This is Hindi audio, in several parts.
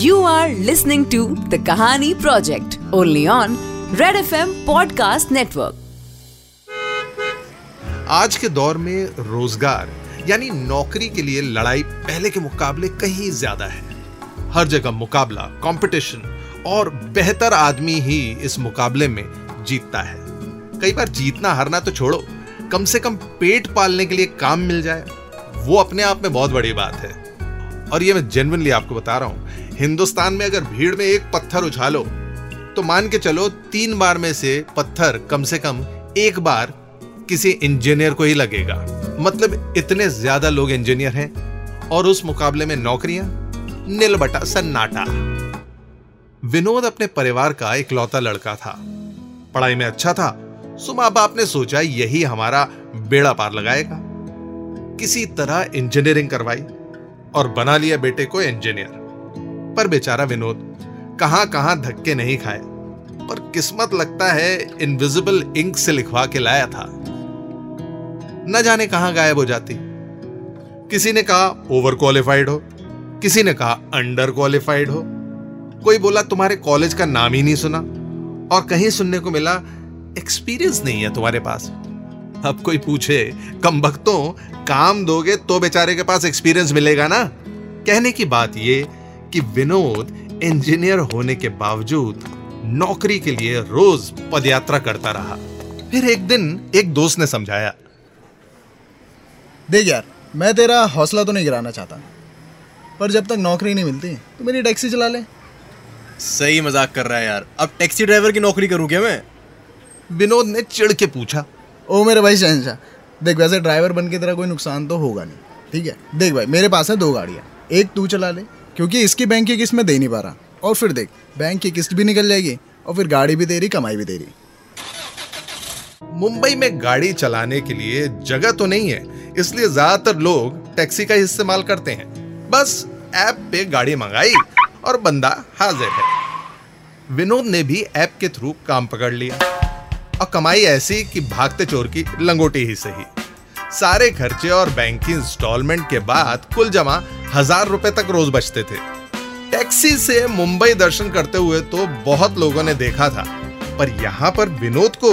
You are listening to the Kahani Project, only on Red FM Podcast Network. आज के दौर में रोज़गार, यानी नौकरी के लिए लड़ाई पहले के मुकाबले कहीं ज़्यादा है। हर जगह मुकाबला कंपटीशन और बेहतर आदमी ही इस मुकाबले में जीतता है। कई बार जीतना हारना तो छोड़ो, कम से कम पेट पालने के लिए काम मिल जाए। वो अपने आप में बहुत बड़ी बात है। और ये मैं जेनवनली आपको बता रहा हूँ, हिंदुस्तान में अगर भीड़ में एक पत्थर उछालो तो मान के चलो तीन बार में से पत्थर कम से कम एक बार किसी इंजीनियर को ही लगेगा। मतलब इतने ज़्यादा लोग इंजीनियर हैं और उस मुकाबले में नौकरियाँ नील बटा सन्नाटा। विनोद अपने परिवार का इकलौता लड़का था। पढ़ाई में अच्छा था सो बाप ने सोचा यही हमारा बेड़ा पार लगाएगा। किसी तरह इंजीनियरिंग करवाई। और बना लिया बेटे को इंजीनियर पर बेचारा विनोद कहाँ कहाँ धक्के नहीं खाए पर किस्मत लगता है इनविजिबल इंक से लिखवा के लाया था। न जाने कहाँ गायब हो जाती। किसी ने कहा ओवर क्वालिफाइड हो, किसी ने कहा अंडर क्वालिफाइड हो। कोई बोला तुम्हारे कॉलेज का नाम ही नहीं सुना और कहीं सुनने को मिला एक्सपीरियंस नहीं है तुम्हारे पास। अब कोई पूछे कम भक्तों काम दोगे तो बेचारे के पास एक्सपीरियंस मिलेगा ना? कहने की बात ये कि विनोद इंजीनियर होने के बावजूद नौकरी के लिए रोज पदयात्रा करता रहा। फिर एक दिन एक दोस्त ने समझाया देख यार मैं तेरा हौसला तो नहीं गिराना चाहता पर जब तक नौकरी नहीं मिलती तो मेरी टैक्सी चला ले। सही मज़ाक कर रहा है यार। अब टैक्सी ड्राइवर की नौकरी करूँ क्या मैं? विनोद ने चिढ़ के पूछा ओ मेरे भाई शहनशाह, देख वैसे ड्राइवर बन के तेरा कोई नुकसान तो होगा नहीं, ठीक है? देख भाई, मेरे पास है दो गाड़ियाँ, एक तू चला ले, क्योंकि इसकी बैंक की किस्त मैं दे नहीं पा रहा। और फिर देख बैंक की किस्त भी निकल जाएगी, और फिर गाड़ी भी दे रही कमाई भी दे रही मुंबई में गाड़ी चलाने के लिए जगह तो नहीं है, इसलिए ज़्यादातर लोग टैक्सी का इस्तेमाल करते हैं। बस ऐप पे गाड़ी मंगाई, और बंदा हाजिर है। विनोद ने भी ऐप के थ्रू काम पकड़ लिया। और कमाई ऐसी कि भागते चोर की लंगोटी ही सही। सारे खर्चे और बैंक की इंस्टॉलमेंट के बाद कुल जमा हज़ार रुपए तक रोज बचते थे। टैक्सी से मुंबई दर्शन करते हुए तो बहुत लोगों ने देखा था पर यहाँ पर विनोद को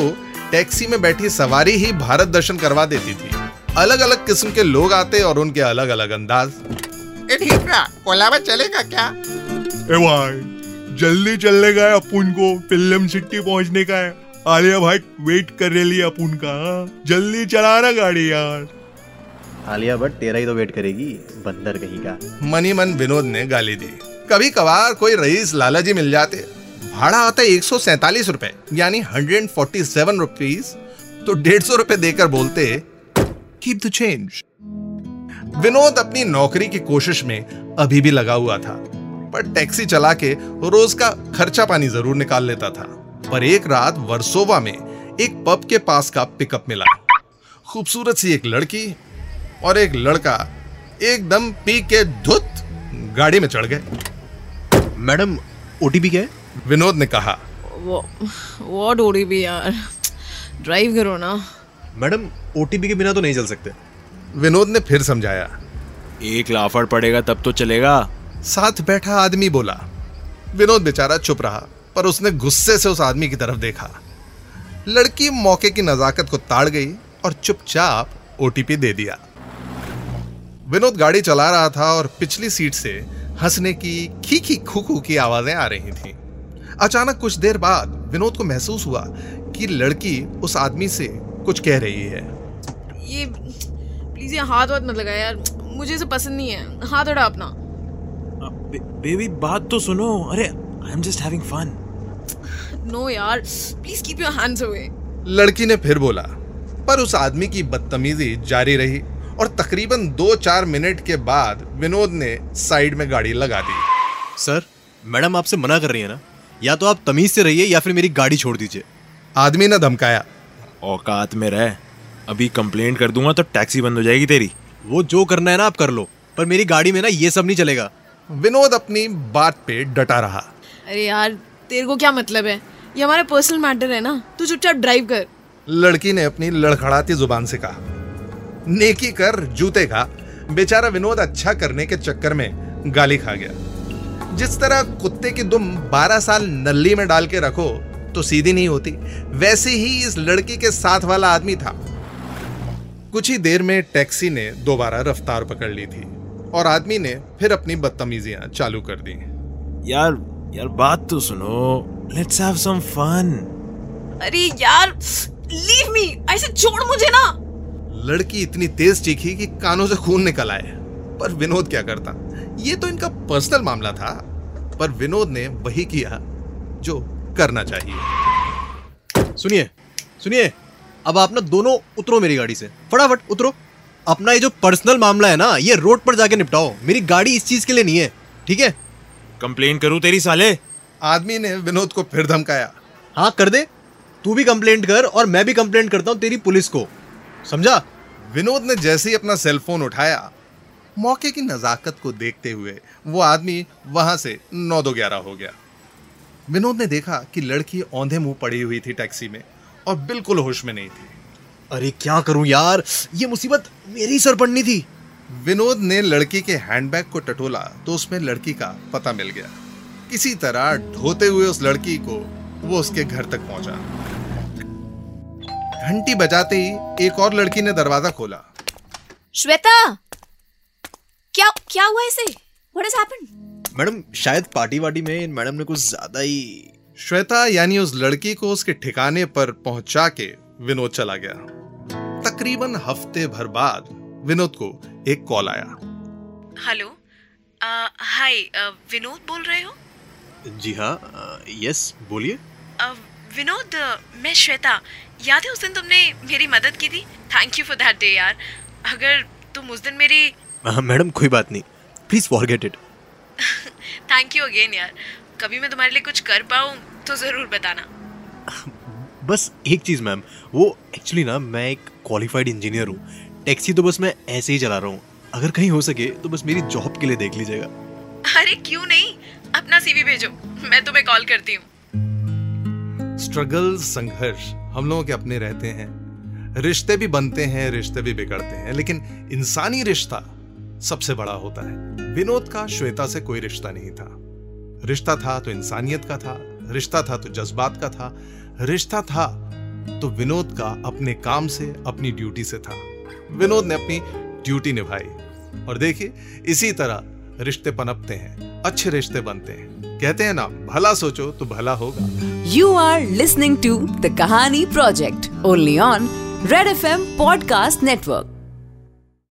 टैक्सी में बैठी सवारी ही भारत दर्शन करवा देती थी। अलग अलग किस्म के लोग आते और उनके अलग अलग अंदाज कोलाबा चलेगा क्या? ए भाई जल्दी चलने का है अपुन को फ़िल्म सिटी पहुँचने का है। आलिया भाई वेट कर रही है अपुन का? जल्दी चला ना गाड़ी यार। आलिया भट्ट तेरा ही तो वेट करेगी बंदर कहीं का। मनी मन विनोद ने गाली दी। कभी कभार कोई रईस लाला जी मिल जाते। भाड़ा आता है एक सौ सैतालीस रुपए यानी हंड्रेड फोर्टी सेवन रुपीज़ तो डेढ़ सौ रुपए देकर बोलते कीप द चेंज विनोद अपनी नौकरी की कोशिश में अभी भी लगा हुआ था पर टैक्सी चला के रोज का खर्चा पानी ज़रूर निकाल लेता था। पर एक रात वर्सोवा में एक पब के पास का पिकअप मिला। खूबसूरत सी एक लड़की और एक लड़का एकदम पी के धुत गाड़ी में चढ़ गए। मैडम ओटीपी क्या है? विनोद ने कहा। व्हाट ओटीपी यार ड्राइव करो ना। मैडम ओटीपी के बिना तो नहीं चल सकते। विनोद ने फिर समझाया। एक लाफड़ पड़ेगा तब तो चलेगा। साथ बैठा आदमी बोला। विनोद बेचारा चुप रहा। पर उसने गुस्से से उस आदमी की तरफ़ देखा। लड़की मौके की नजाकत को ताड़ गई और चुपचाप ओटीपी दे दिया। विनोद गाड़ी चला रहा था और पिछली सीट से हंसने की खी खुखू की आवाज़ें आ रही थीं। अचानक कुछ देर बाद विनोद को महसूस हुआ कि लड़की उस आदमी से कुछ कह रही है। ये प्लीज़ ये हाथ वाथ मत लगा यार। मुझे इसे पसंद नहीं है। हाथ हटा अपना। बे, बेबी बात तो सुनो। अरे I am just having fun no यार please keep your hands away लड़की ने फिर बोला पर उस आदमी की बदतमीजी जारी रही और तकरीबन दो चार मिनट के बाद विनोद ने साइड में गाड़ी लगा दी. सर मैडम आपसे मना कर रही है ना? या तो आप तमीज से रहिए या फिर मेरी गाड़ी छोड़ दीजिए। आदमी ने धमकाया औकात में रह। अभी कंप्लेंट कर दूँगा तो टैक्सी बंद हो जाएगी तेरी। वो जो करना है ना आप कर लो पर मेरी गाड़ी में ना ये सब नहीं चलेगा। विनोद अपनी बात पे डटा रहा। अरे यार तेरे को क्या मतलब है? ये हमारा पर्सनल मैटर है ना? तू चुपचाप ड्राइव कर। लड़की ने अपनी लड़खड़ाती ज़ुबान से कहा नेकी कर जूते खा। बेचारा विनोद अच्छा करने के चक्कर में गाली खा गया। जिस तरह कुत्ते की दुम 12 साल नल्ली में डाल के रखो तो सीधी नहीं होती। वैसे ही इस लड़की के साथ वाला आदमी था। कुछ ही देर में टैक्सी ने दोबारा रफ्तार पकड़ ली थी और आदमी ने फिर अपनी बदतमीजियाँ चालू कर दी। यार यार बात तो सुनो। लेट्स हैव सम फन अरे यार लीव मी ऐसे छोड़ मुझे ना। लड़की इतनी तेज चीखी कि कानों से खून निकल आए। पर विनोद क्या करता? ये तो इनका पर्सनल मामला था। पर विनोद ने वही किया जो करना चाहिए। सुनिए सुनिए अब आप ना दोनों उतरो मेरी गाड़ी से। फटाफट उतरो। अपना ये जो पर्सनल मामला है ना ये रोड पर जाके निपटाओ। मेरी गाड़ी इस चीज़ के लिए नहीं है ठीक है? कंप्लेन करूँ तेरी साले? आदमी ने विनोद को फिर धमकाया। हाँ कर दे। तू भी कंप्लेंट कर और मैं भी कंप्लेंट करता हूँ तेरी पुलिस को। समझा? विनोद ने जैसे ही अपना सेलफोन उठाया मौके की नजाकत को देखते हुए वो आदमी वहाँ से नौ दो ग्यारह हो गया। विनोद ने देखा कि लड़की औंधे मुँह पड़ी हुई थी टैक्सी में और बिल्कुल होश में नहीं थी। अरे क्या करूँ यार? ये मुसीबत मेरी सर पड़नी थी। विनोद ने लड़की के हैंडबैग को टटोला तो उसमें लड़की का पता मिल गया। किसी तरह ढोते हुए उस लड़की को वो उसके घर तक पहुँचा। घंटी बजाते ही एक और लड़की ने दरवाज़ा खोला। श्वेता! क्या क्या हुआ इसे? व्हाट हैज़ हैपेंड मैडम शायद पार्टी वार्टी में मैडम ने कुछ ज़्यादा ही श्वेता यानी उस लड़की को उसके ठिकाने पर पहुँचा के विनोद चला गया। तकरीबन हफ़्ते भर बाद विनोद को एक कॉल आया। हेलो हाय विनोद बोल रहे हो? जी हाँ यस बोलिए। विनोद मैं श्वेता। याद है उस दिन तुमने मेरी मदद की थी? Thank you for that day यार। अगर तुम उस दिन मेरी मैडम कोई बात नहीं। Please forget it thank you again यार। कभी मैं तुम्हारे लिए कुछ कर पाऊँ तो ज़रूर बताना। बस एक चीज़ मैम। वो एक्चुअली ना मैं एक क्वालिफाइड इंजीनियर हूँ। टैक्सी तो बस मैं ऐसे ही चला रहा हूँ। अगर कहीं हो सके तो बस मेरी जॉब के लिए देख लीजिएगा। अरे क्यों नहीं? अपना सीवी भेजो। मैं तुम्हें कॉल करती हूँ। स्ट्रगल संघर्ष हम लोगों के अपने रहते हैं। रिश्ते भी बनते हैं रिश्ते भी बिगड़ते हैं लेकिन इंसानी रिश्ता सबसे बड़ा होता है। विनोद का श्वेता से कोई रिश्ता नहीं था। रिश्ता था तो इंसानियत का था रिश्ता था तो जज्बात का था रिश्ता था तो विनोद का अपने काम से अपनी ड्यूटी से था। विनोद ने अपनी ड्यूटी निभाई। और देखिए, इसी तरह रिश्ते पनपते हैं, अच्छे रिश्ते बनते हैं। कहते हैं ना, भला सोचो तो भला होगा। You are listening to the Kahani Project only on Red F M podcast network